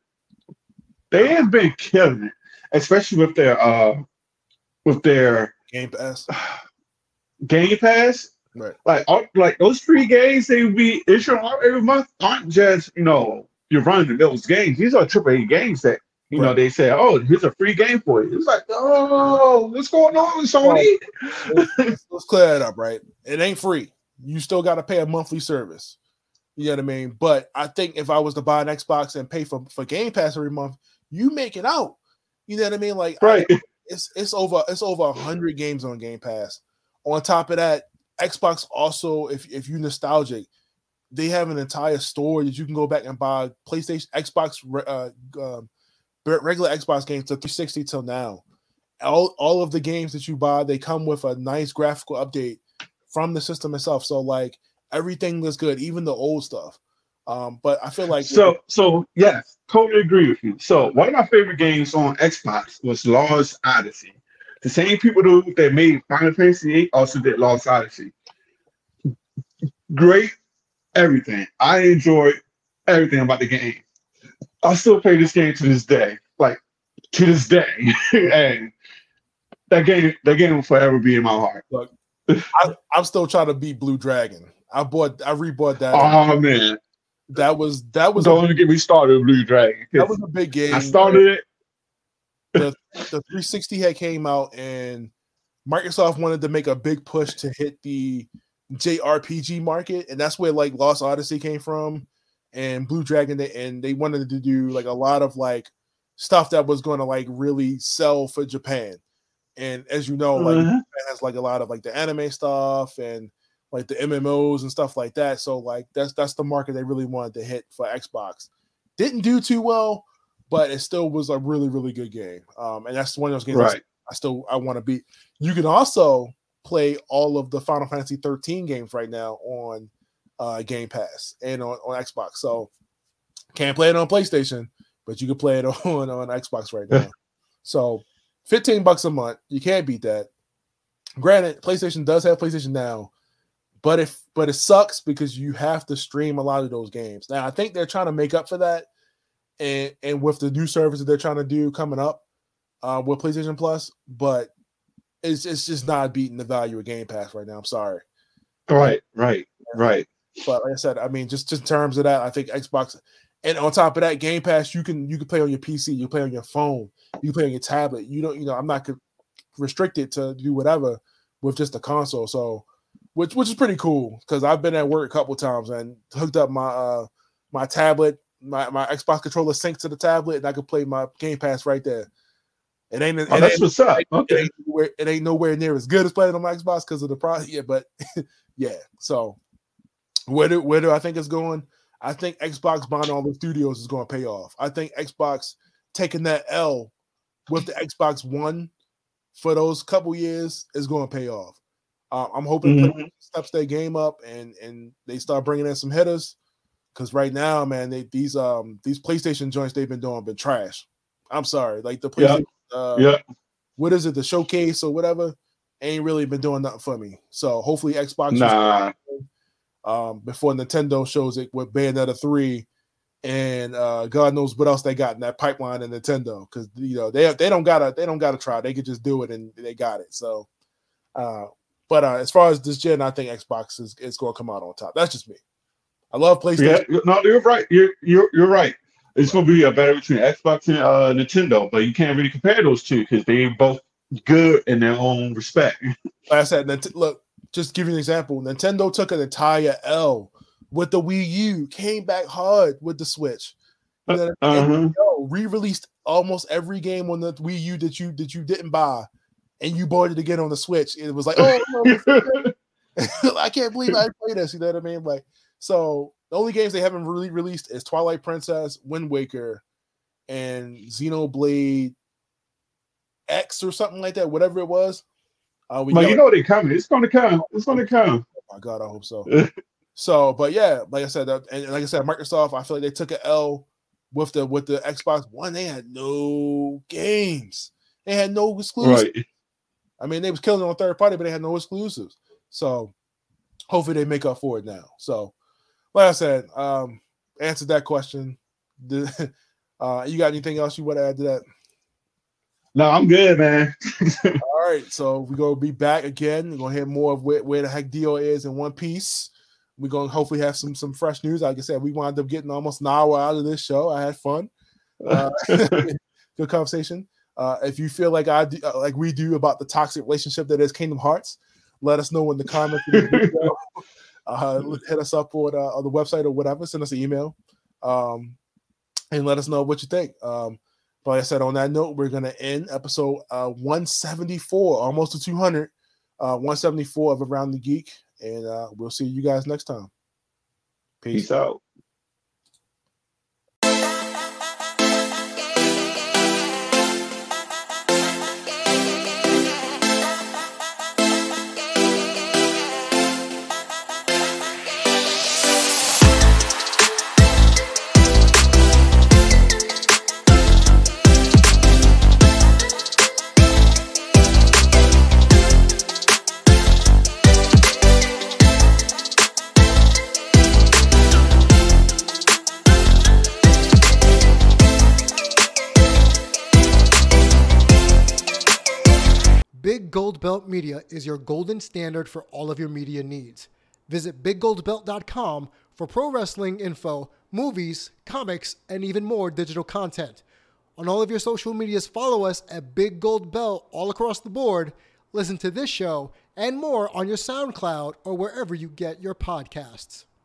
They have been killing it, especially with their uh with their Game Pass. Game Pass. Right. Like all, like those free games they be issuing every month aren't just you know you're running those games. These are triple A games that you right. know, they say, "Oh, here's a free game for you." It's like, "Oh, what's going on, Sony?" Well, let's, let's, clear it up, right? It ain't free. You still got to pay a monthly service. You know what I mean? But I think if I was to buy an Xbox and pay for for Game Pass every month, you make it out. You know what I mean? Like, right? I, it's it's over it's over a hundred games on Game Pass. On top of that, Xbox also, if if you're nostalgic, they have an entire store that you can go back and buy PlayStation, Xbox, uh, um, regular Xbox games to 360 till now. All, all of the games that you buy, they come with a nice graphical update from the system itself. So like everything looks good, even the old stuff. Um, but I feel like so so yes, totally agree with you. So one of my favorite games on Xbox was Lost Odyssey. The same people who that made Final Fantasy VIII also did Lost Odyssey. Great everything. I enjoyed everything about the game. I still play this game to this day, like to this day, and that game that game will forever be in my heart. Look, I, am still trying to beat Blue Dragon. I bought, I rebought that. Oh man, that was that was. Don't a, get me started, Blue Dragon. That was a big game. I started it. The, the 360 had came out, and Microsoft wanted to make a big push to hit the JRPG market, and that's where like Lost Odyssey came from and Blue Dragon, and they wanted to do like a lot of like stuff that was going to like really sell for Japan. And as you know, like uh-huh. has like a lot of like the anime stuff and like the MMOs and stuff like that. So like that's that's the market they really wanted to hit for Xbox. Didn't do too well, but it still was a really really good game. Um, and that's one of those games right. I still I want to beat. You can also play all of the Final Fantasy 13 games right now on uh, Game Pass and on, on Xbox. So can't play it on PlayStation, but you can play it on on Xbox right now. so 15 bucks a month, you can't beat that. Granted, PlayStation does have PlayStation Now, but if but it sucks because you have to stream a lot of those games. Now I think they're trying to make up for that, and and with the new service that they're trying to do coming up uh, with PlayStation Plus, but it's it's just not beating the value of Game Pass right now. I'm sorry. Right, right, right. But like I said, I mean, just, just in terms of that, I think Xbox, and on top of that, Game Pass, you can you can play on your PC, you play on your phone, you can play on your tablet. You don't, you know, I'm not restricted to do whatever with just the console. So, which which is pretty cool because I've been at work a couple times and hooked up my uh my tablet, my my Xbox controller syncs to the tablet, and I can play my Game Pass right there. It ain't. Oh, it that's ain't, what's up. Okay. It ain't, nowhere, it ain't nowhere near as good as playing on my Xbox because of the price. Yeah, but yeah. So where do where do I think it's going? I think Xbox buying all the studios is going to pay off. I think Xbox taking that L with the Xbox One for those couple years is going to pay off. Uh, I'm hoping mm-hmm. steps their game up and and they start bringing in some hitters because right now, man, they, these um these PlayStation joints they've been doing been trash. I'm sorry. Like the Yeah. PlayStation, uh, yeah. what is it, the showcase or whatever, ain't really been doing nothing for me. So hopefully Xbox is- Nah. Um before Nintendo shows it with Bayonetta 3 and uh God knows what else they got in that pipeline in Nintendo because you know they they don't gotta they don't gotta try they could just do it and they got it so uh but uh as far as this gen I think Xbox is, is gonna come out on top that's just me I love PlayStation Yeah. No, you're right. You're you're you're right. It's gonna be a battle between Xbox and uh, Nintendo, but you can't really compare those two because they're both good in their own respect. like I said look just give you an example Nintendo took an entire L with the Wii U came back hard with the Switch You know, and Uh-huh. re-released almost every game on the Wii U that you that you didn't buy, and you bought it again on the Switch. It was like, oh, no, I can't believe I played this. You know what I mean? Like, so the only games they haven't really released is Twilight Princess, Wind Waker, and Xenoblade X or something like that. Whatever it was. Uh, we But you know they coming. It's gonna come. It's gonna come. Oh my god, I hope so. so, but yeah, like I said, uh, and like I said, Microsoft, I feel like they took an L with the with the Xbox One. They had no games. They had no exclusives. Right. I mean, they was killing on third party, but they had no exclusives. So hopefully they make up for it now. So, like I said, um, answered that question. Uh, you got anything else you want to add to that? No, I'm good, man. All right, so we're gonna be back again. We're gonna hear more of where, where the heck Dio is in One Piece. We're gonna hopefully have some some fresh news. Like I said, we wound up getting almost an hour out of this show. I had fun. Uh, good conversation. Uh, if you feel like I do, uh, like we do about the toxic relationship that is Kingdom Hearts, let us know in the comments. uh, hit us up on, uh, on the website or whatever. Send us an email, um, and let us know what you think. Um, but like I said, on that note, we're gonna end episode uh, 174, almost to 200, uh, 174 of Around the Geek, and uh, we'll see you guys next time. Peace. Peace out. Gold Belt Media is your golden standard for all of your media needs. Visit biggoldbelt.com for pro wrestling info, movies, comics, and even more digital content. On all of your social medias, follow us at Big Gold Belt all across the board. Listen to this show and more on your SoundCloud or wherever you get your podcasts.